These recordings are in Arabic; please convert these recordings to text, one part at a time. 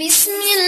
بسم الله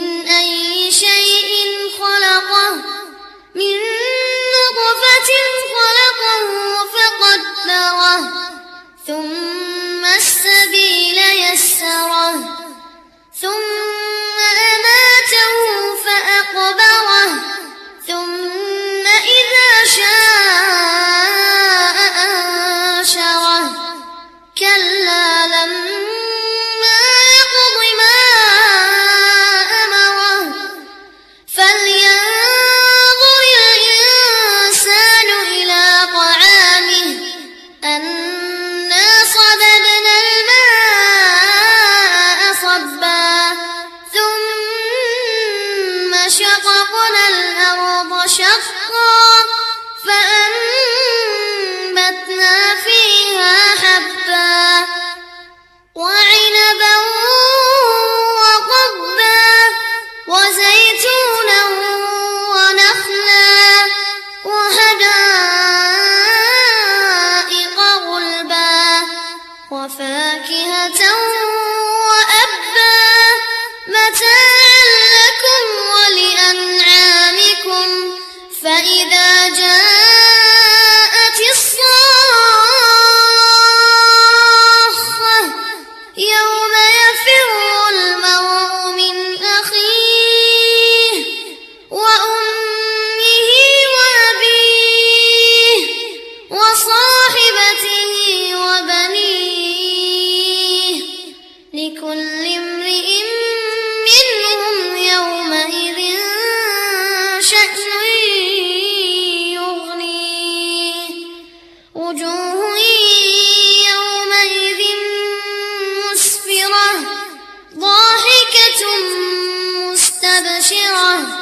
من شققنا الأرض شقا فأنا 心啊。